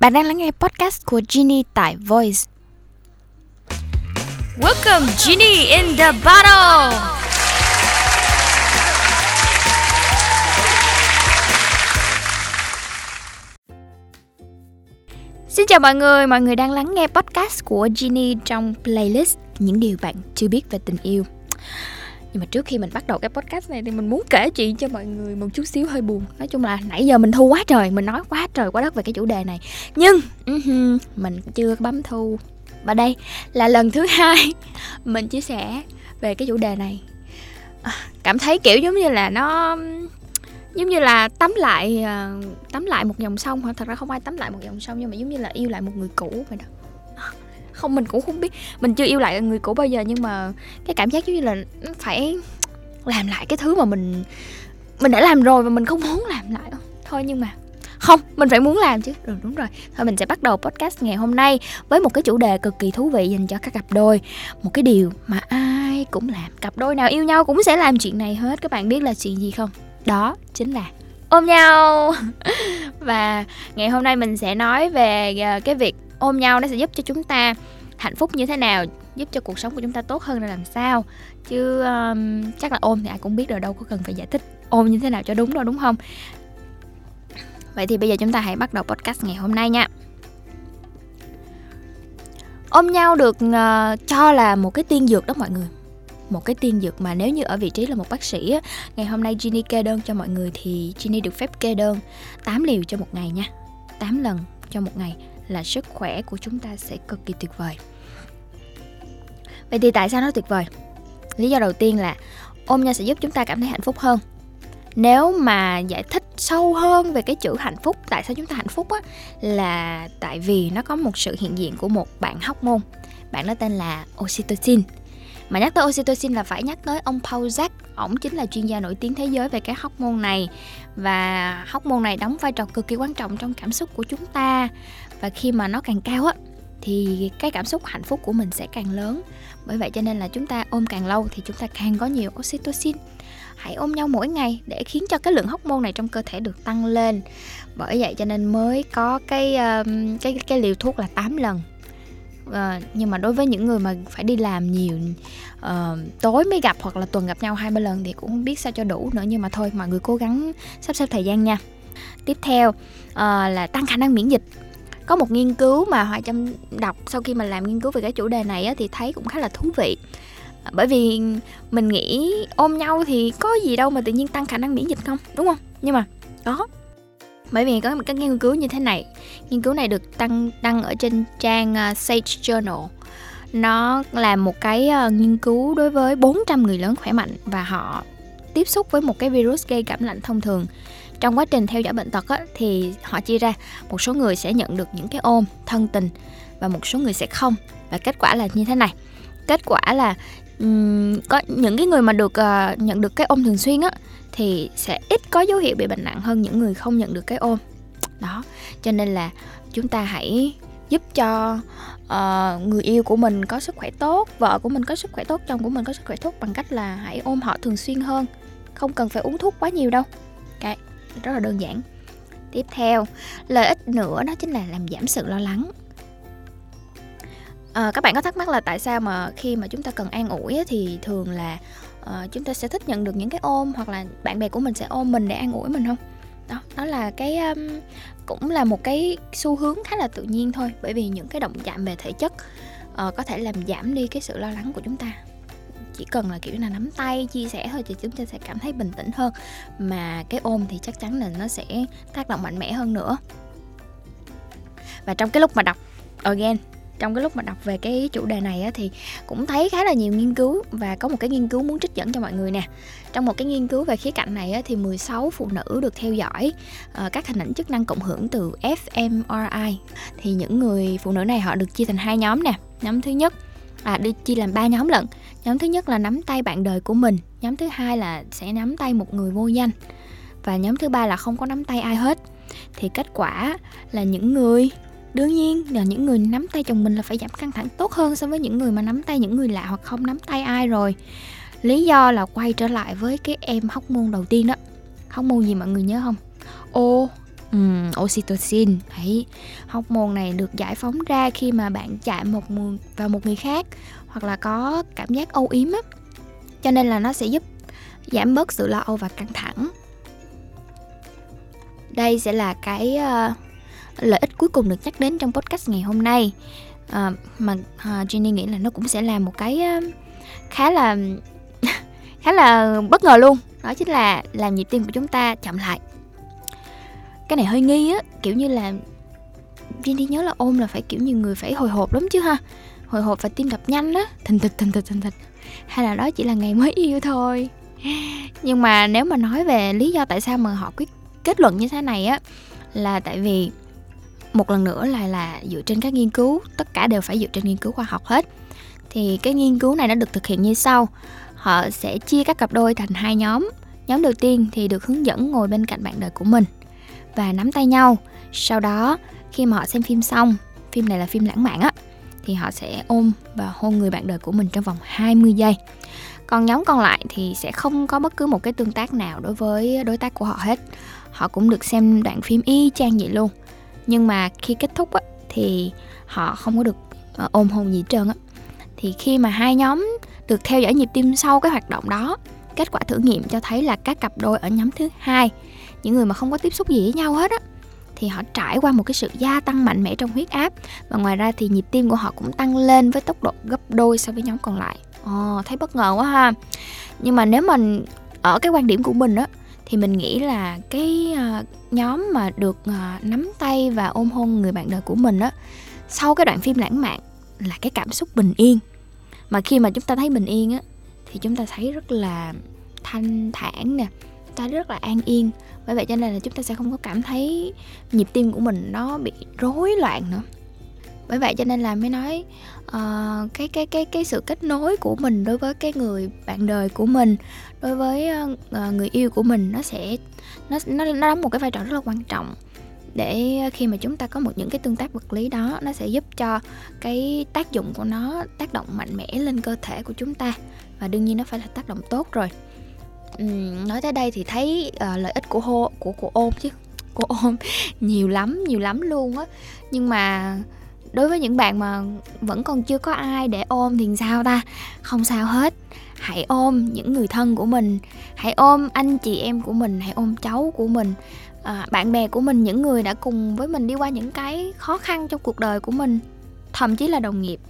Bạn đang lắng nghe podcast của Ginny tại Voice. Welcome Ginny in the bottle. Xin chào mọi người, mọi người đang lắng nghe podcast của Ginny trong playlist những điều bạn chưa biết về tình yêu nhưng mà trước khi mình bắt đầu cái podcast này thì mình muốn kể chuyện cho mọi người một chút xíu hơi buồn. Nói chung là nãy giờ mình thu quá trời mình nói quá trời quá đất về cái chủ đề này. Nhưng uh-huh, mình chưa bấm thu. Và đây là lần thứ hai mình chia sẻ về cái chủ đề này. À, cảm thấy kiểu giống như là nó giống như là tắm lại ờ, tắm lại một dòng sông hoặc thật ra không ai tắm lại một dòng sông nhưng mà giống như là yêu lại một người cũ vậy đó không mình cũng không biết. Mình chưa yêu lại người cũ bao giờ nhưng mà cái cảm giác giống như là phải làm lại cái thứ mà mình mình đã làm rồi và mình không muốn làm lại. Thôi nhưng mà không mình phải muốn làm chứ. Ừ, đúng rồi. Thôi mình sẽ bắt đầu podcast ngày hôm nay với một cái chủ đề cực kỳ thú vị dành cho các cặp đôi. Một cái điều mà ai cũng làm. Cặp đôi nào yêu nhau cũng sẽ làm chuyện này hết. Các bạn biết là chuyện gì không? Đó chính là ôm nhau. Và ngày hôm nay mình sẽ nói về ờ, cái việc ôm nhau nó sẽ giúp cho chúng ta hạnh phúc như thế nào giúp cho cuộc sống của chúng ta tốt hơn là làm sao. Chứ um, chắc là ôm thì ai cũng biết rồi đâu có cần phải giải thích ôm như thế nào cho đúng đâu đúng không? Vậy thì bây giờ chúng ta hãy bắt đầu podcast ngày hôm nay nha. Ôm nhau được uh, cho là một cái tiên dược đó mọi người. Một cái tiên dược mà nếu như ở vị trí là một bác sĩ ngày hôm nay Ginny kê đơn cho mọi người thì Ginny được phép kê đơn 8 liều cho một ngày nha. 8 lần cho một ngày là sức khỏe của chúng ta sẽ cực kỳ tuyệt vời. Vậy thì tại sao nó tuyệt vời? Lý do đầu tiên là ôm nhau sẽ giúp chúng ta cảm thấy hạnh phúc hơn. Nếu mà giải thích sâu hơn về cái chữ hạnh phúc, tại sao chúng ta hạnh phúc á, là tại vì nó có một sự hiện diện của một bạn hóc môn. Bạn đó tên là oxytocin. Mà nhắc tới oxytocin là phải nhắc tới ông Paul Jack ổng chính là chuyên gia nổi tiếng thế giới về cái hóc môn này. Và hóc môn này đóng vai trò cực kỳ quan trọng trong cảm xúc của chúng ta và khi mà nó càng cao á thì cái cảm xúc hạnh phúc của mình sẽ càng lớn. Bởi vậy cho nên là chúng ta ôm càng lâu thì chúng ta càng có nhiều oxytocin. Hãy ôm nhau mỗi ngày để khiến cho cái lượng hóc môn này trong cơ thể được tăng lên. Bởi vậy cho nên mới có cái cái cái liều thuốc là 8 lần. À, nhưng mà đối với những người mà phải đi làm nhiều uh, tối mới gặp hoặc là tuần gặp nhau hai ba lần thì cũng không biết sao cho đủ nữa. Nhưng mà thôi mọi người cố gắng sắp xếp thời gian nha. Tiếp theo uh, là tăng khả năng miễn dịch có một nghiên cứu mà Hoài Trâm đọc sau khi mà làm nghiên cứu về cái chủ đề này á, thì thấy cũng khá là thú vị. Bởi vì mình nghĩ ôm nhau thì có gì đâu mà tự nhiên tăng khả năng miễn dịch không đúng không? Nhưng mà có. Bởi vì có một cái nghiên cứu như thế này nghiên cứu này được đăng đăng ở trên trang uh, Sage Journal. Nó là một cái uh, nghiên cứu đối với 400 người lớn khỏe mạnh và họ tiếp xúc với một cái virus gây cảm lạnh thông thường trong quá trình theo dõi bệnh tật á, thì họ chia ra một số người sẽ nhận được những cái ôm thân tình và một số người sẽ không. Và kết quả là như thế này. Kết quả là um, có những cái người mà được uh, nhận được cái ôm thường xuyên á thì sẽ ít có dấu hiệu bị bệnh nặng hơn những người không nhận được cái ôm. Đó cho nên là chúng ta hãy giúp cho uh, người yêu của mình có sức khỏe tốt vợ của mình có sức khỏe tốt chồng của mình có sức khỏe tốt bằng cách là hãy ôm họ thường xuyên hơn. Không cần phải uống thuốc quá nhiều đâu. Cái rất là đơn giản. Tiếp theo lợi ích nữa đó chính là làm giảm sự lo lắng. À, các bạn có thắc mắc là tại sao mà khi mà chúng ta cần an ủi thì thường là uh, chúng ta sẽ thích nhận được những cái ôm hoặc là bạn bè của mình sẽ ôm mình để an ủi mình không? Đó đó là cái um, cũng là một cái xu hướng khá là tự nhiên thôi. Bởi vì những cái động chạm về thể chất uh, có thể làm giảm đi cái sự lo lắng của chúng ta chỉ cần là kiểu là nắm tay chia sẻ thôi thì chúng ta sẽ cảm thấy bình tĩnh hơn. Mà cái ôm thì chắc chắn là nó sẽ tác động mạnh mẽ hơn nữa. Và trong cái lúc mà đọc again trong cái lúc mà đọc về cái chủ đề này á, thì cũng thấy khá là nhiều nghiên cứu và có một cái nghiên cứu muốn trích dẫn cho mọi người nè. Trong một cái nghiên cứu về khía cạnh này á, thì 16 phụ nữ được theo dõi uh, các hình ảnh chức năng cộng hưởng từ fMRI thì những người phụ nữ này họ được chia thành hai nhóm nè. Nhóm thứ nhất à đi, chia làm ba nhóm lận. Nhóm thứ nhất là nắm tay bạn đời của mình, nhóm thứ hai là sẽ nắm tay một người vô danh. Và nhóm thứ ba là không có nắm tay ai hết. Thì kết quả là những người, đương nhiên là những người nắm tay chồng mình là phải giảm căng thẳng tốt hơn so với những người mà nắm tay những người lạ hoặc không nắm tay ai rồi. Lý do là quay trở lại với cái em hóc môn đầu tiên đó. Hóc môn gì mọi người nhớ không? Ô um, oxytocin. Hóc môn này được giải phóng ra khi mà bạn chạm một người vào một người khác hoặc là có cảm giác âu yếm á. Cho nên là nó sẽ giúp giảm bớt sự lo âu và căng thẳng. Đây sẽ là cái uh, lợi ích cuối cùng được nhắc đến trong podcast ngày hôm nay. Uh, mà uh, Jenny nghĩ là nó cũng sẽ là một cái uh, khá là khá là bất ngờ luôn. Đó chính là làm nhịp tim của chúng ta chậm lại cái này hơi nghi á, kiểu như là Jenny nhớ là ôm là phải kiểu như người phải hồi hộp lắm chứ ha. Hồi hộp và tim đập nhanh á. Thình thịch thình thịch thình thịch hay là đó chỉ là ngày mới yêu thôi. Nhưng mà nếu mà nói về lý do tại sao mà họ quyết kết luận như thế này á, là tại vì một lần nữa là là dựa trên các nghiên cứu, tất cả đều phải dựa trên nghiên cứu khoa học hết. Thì cái nghiên cứu này đã được thực hiện như sau. Họ sẽ chia các cặp đôi thành hai nhóm. Nhóm đầu tiên thì được hướng dẫn ngồi bên cạnh bạn đời của mình và nắm tay nhau. Sau đó khi mà họ xem phim xong phim này là phim lãng mạn á thì họ sẽ ôm và hôn người bạn đời của mình trong vòng 20 giây. Còn nhóm còn lại thì sẽ không có bất cứ một cái tương tác nào đối với đối tác của họ hết. Họ cũng được xem đoạn phim y chang vậy luôn. Nhưng mà khi kết thúc á, thì họ không có được ờ, ôm hôn gì hết trơn á. Thì khi mà hai nhóm được theo dõi nhịp tim sau cái hoạt động đó kết quả thử nghiệm cho thấy là các cặp đôi ở nhóm thứ hai những người mà không có tiếp xúc gì với nhau hết á thì họ trải qua một cái sự gia tăng mạnh mẽ trong huyết áp. Và ngoài ra thì nhịp tim của họ cũng tăng lên với tốc độ gấp đôi so với nhóm còn lại. Ồ thấy bất ngờ quá ha. Nhưng mà nếu mình ở cái quan điểm của mình á thì mình nghĩ là cái uh, nhóm mà được uh, nắm tay và ôm hôn người bạn đời của mình á sau cái đoạn phim lãng mạn là cái cảm xúc bình yên. Mà khi mà chúng ta thấy bình yên á thì chúng ta thấy rất là thanh thản nè ta rất là an yên. Bởi vậy cho nên là chúng ta sẽ không có cảm thấy nhịp tim của mình nó bị rối loạn nữa. Bởi vậy cho nên là mới nói uh, cái cái cái cái sự kết nối của mình đối với cái người bạn đời của mình đối với uh, người yêu của mình nó sẽ nó nó nó đóng một cái vai trò rất là quan trọng để khi mà chúng ta có một những cái tương tác vật lý đó nó sẽ giúp cho cái tác dụng của nó tác động mạnh mẽ lên cơ thể của chúng ta. Và đương nhiên nó phải là tác động tốt rồi uhm, nói tới đây thì thấy uh, lợi ích của hô của của ôm chứ của ôm nhiều lắm nhiều lắm luôn á. Nhưng mà đối với những bạn mà vẫn còn chưa có ai để ôm thì sao ta? Không sao hết. Hãy ôm những người thân của mình. Hãy ôm anh chị em của mình hãy ôm cháu của mình. À, bạn bè của mình những người đã cùng với mình đi qua những cái khó khăn trong cuộc đời của mình thậm chí là đồng nghiệp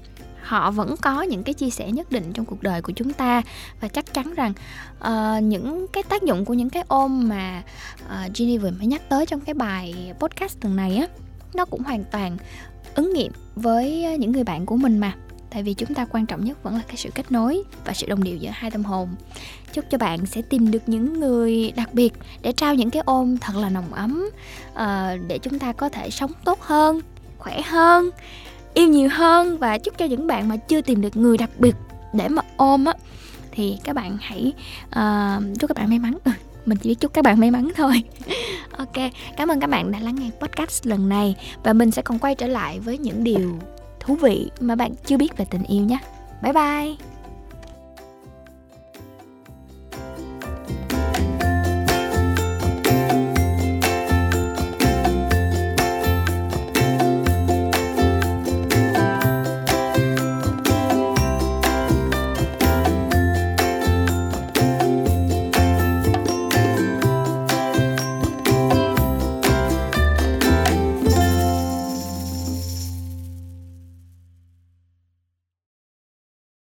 họ vẫn có những cái chia sẻ nhất định trong cuộc đời của chúng ta. Và chắc chắn rằng uh, những cái tác dụng của những cái ôm mà uh, Ginny vừa mới nhắc tới trong cái bài podcast tuần này á nó cũng hoàn toàn ứng nghiệm với những người bạn của mình mà. Tại vì chúng ta quan trọng nhất vẫn là cái sự kết nối và sự đồng điệu giữa hai tâm hồn. Chúc cho bạn sẽ tìm được những người đặc biệt để trao những cái ôm thật là nồng ấm uh, để chúng ta có thể sống tốt hơn khỏe hơn yêu nhiều hơn và chúc cho những bạn mà chưa tìm được người đặc biệt để mà ôm á. Thì các bạn hãy uh, chúc các bạn may mắn. Ừ, mình chỉ biết chúc các bạn may mắn thôi. Ok cảm ơn các bạn đã lắng nghe podcast lần này và mình sẽ còn quay trở lại với những điều thú vị mà bạn chưa biết về tình yêu nhé. Bye bye!